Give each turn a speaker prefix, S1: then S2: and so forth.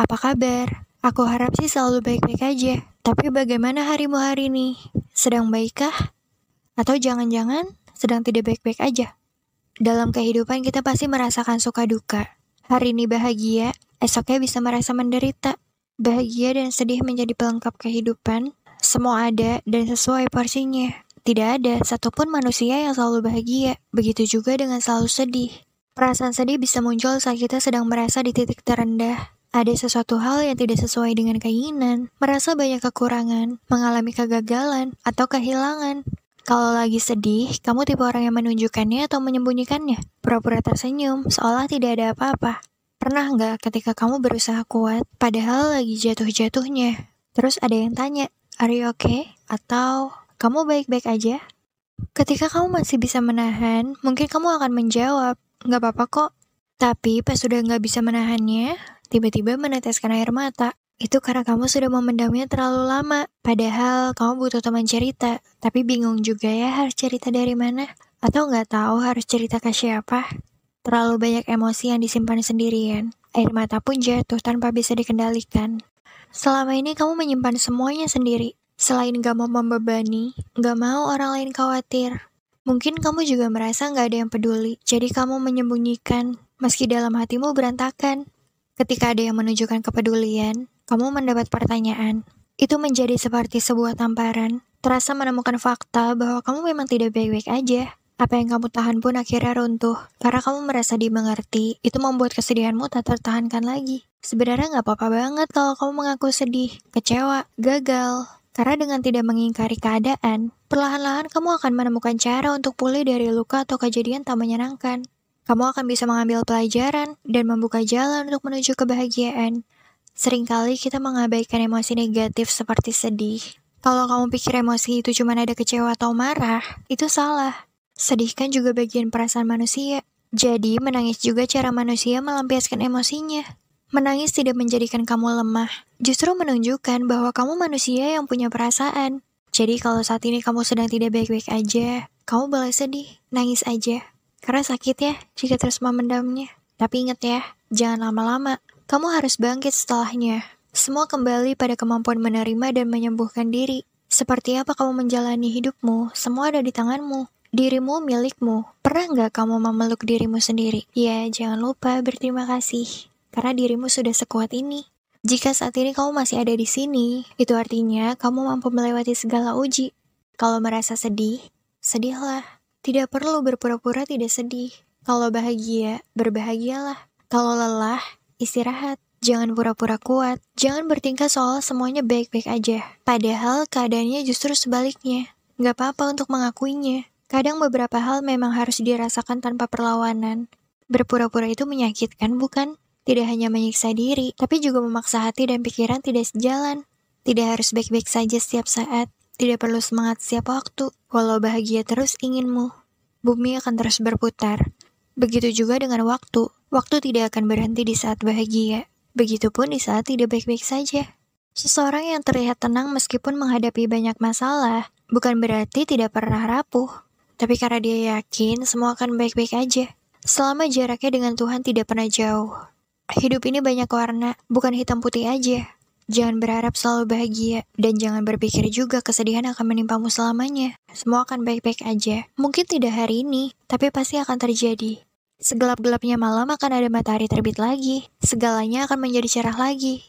S1: apa kabar? Aku harap sih selalu baik-baik aja. Tapi bagaimana harimu hari ini? Sedang baikkah? Atau jangan-jangan sedang tidak baik-baik aja? Dalam kehidupan kita pasti merasakan suka duka. Hari ini bahagia, esoknya bisa merasa menderita. Bahagia dan sedih menjadi pelengkap kehidupan. Semua ada dan sesuai porsinya. Tidak ada satupun manusia yang selalu bahagia. Begitu juga dengan selalu sedih. Perasaan sedih bisa muncul saat kita sedang merasa di titik terendah, ada sesuatu hal yang tidak sesuai dengan keinginan, merasa banyak kekurangan, mengalami kegagalan, atau kehilangan. Kalau lagi sedih, kamu tipe orang yang menunjukkannya atau menyembunyikannya? Pura-pura tersenyum, seolah tidak ada apa-apa. Pernah nggak ketika kamu berusaha kuat, padahal lagi jatuh-jatuhnya? Terus ada yang tanya, are you okay? Atau, kamu baik-baik aja? Ketika kamu masih bisa menahan, mungkin kamu akan menjawab, nggak apa-apa kok. Tapi pas sudah nggak bisa menahannya, tiba-tiba meneteskan air mata. Itu karena kamu sudah memendamnya terlalu lama. Padahal kamu butuh teman cerita, tapi bingung juga ya harus cerita dari mana. Atau nggak tahu harus cerita ke siapa. Terlalu banyak emosi yang disimpan sendirian. Air mata pun jatuh tanpa bisa dikendalikan. Selama ini kamu menyimpan semuanya sendiri. Selain gak mau membebani, gak mau orang lain khawatir. Mungkin kamu juga merasa gak ada yang peduli, jadi kamu menyembunyikan, meski dalam hatimu berantakan. Ketika ada yang menunjukkan kepedulian, kamu mendapat pertanyaan. Itu menjadi seperti sebuah tamparan, terasa menemukan fakta bahwa kamu memang tidak baik-baik aja. Apa yang kamu tahan pun akhirnya runtuh, karena kamu merasa dimengerti, itu membuat kesedihanmu tak tertahankan lagi. Sebenarnya nggak apa-apa banget kalau kamu mengaku sedih, kecewa, gagal. Karena dengan tidak mengingkari keadaan, perlahan-lahan kamu akan menemukan cara untuk pulih dari luka atau kejadian tak menyenangkan kamu akan bisa mengambil pelajaran dan membuka jalan untuk menuju kebahagiaan. Seringkali kita mengabaikan emosi negatif seperti sedih. Kalau kamu pikir emosi itu cuma ada kecewa atau marah, itu salah. Sedih kan juga bagian perasaan manusia. Jadi, menangis juga cara manusia melampiaskan emosinya. Menangis tidak menjadikan kamu lemah, justru menunjukkan bahwa kamu manusia yang punya perasaan. Jadi kalau saat ini kamu sedang tidak baik-baik aja, kamu boleh sedih, nangis aja. Karena sakit ya jika terus memendamnya. Tapi ingat ya, jangan lama-lama. Kamu harus bangkit setelahnya. Semua kembali pada kemampuan menerima dan menyembuhkan diri. Seperti apa kamu menjalani hidupmu, semua ada di tanganmu. Dirimu milikmu. Pernah nggak kamu memeluk dirimu sendiri? Ya, jangan lupa berterima kasih. Karena dirimu sudah sekuat ini. Jika saat ini kamu masih ada di sini, itu artinya kamu mampu melewati segala uji. Kalau merasa sedih, sedihlah. Tidak perlu berpura-pura tidak sedih. Kalau bahagia, berbahagialah. Kalau lelah, istirahat. Jangan pura-pura kuat. Jangan bertingkah seolah semuanya baik-baik aja. Padahal keadaannya justru sebaliknya. Gak apa-apa untuk mengakuinya. Kadang beberapa hal memang harus dirasakan tanpa perlawanan. Berpura-pura itu menyakitkan, bukan? Tidak hanya menyiksa diri, tapi juga memaksa hati dan pikiran tidak sejalan. Tidak harus baik-baik saja setiap saat. Tidak perlu semangat setiap waktu, walau bahagia terus inginmu. Bumi akan terus berputar. Begitu juga dengan waktu. Waktu tidak akan berhenti di saat bahagia. Begitupun di saat tidak baik-baik saja. Seseorang yang terlihat tenang meskipun menghadapi banyak masalah, bukan berarti tidak pernah rapuh. Tapi karena dia yakin semua akan baik-baik aja. Selama jaraknya dengan Tuhan tidak pernah jauh. Hidup ini banyak warna, bukan hitam putih aja. Jangan berharap selalu bahagia, dan jangan berpikir juga kesedihan akan menimpamu selamanya. Semua akan baik-baik aja. Mungkin tidak hari ini, tapi pasti akan terjadi. Segelap-gelapnya malam akan ada matahari terbit lagi. Segalanya akan menjadi cerah lagi.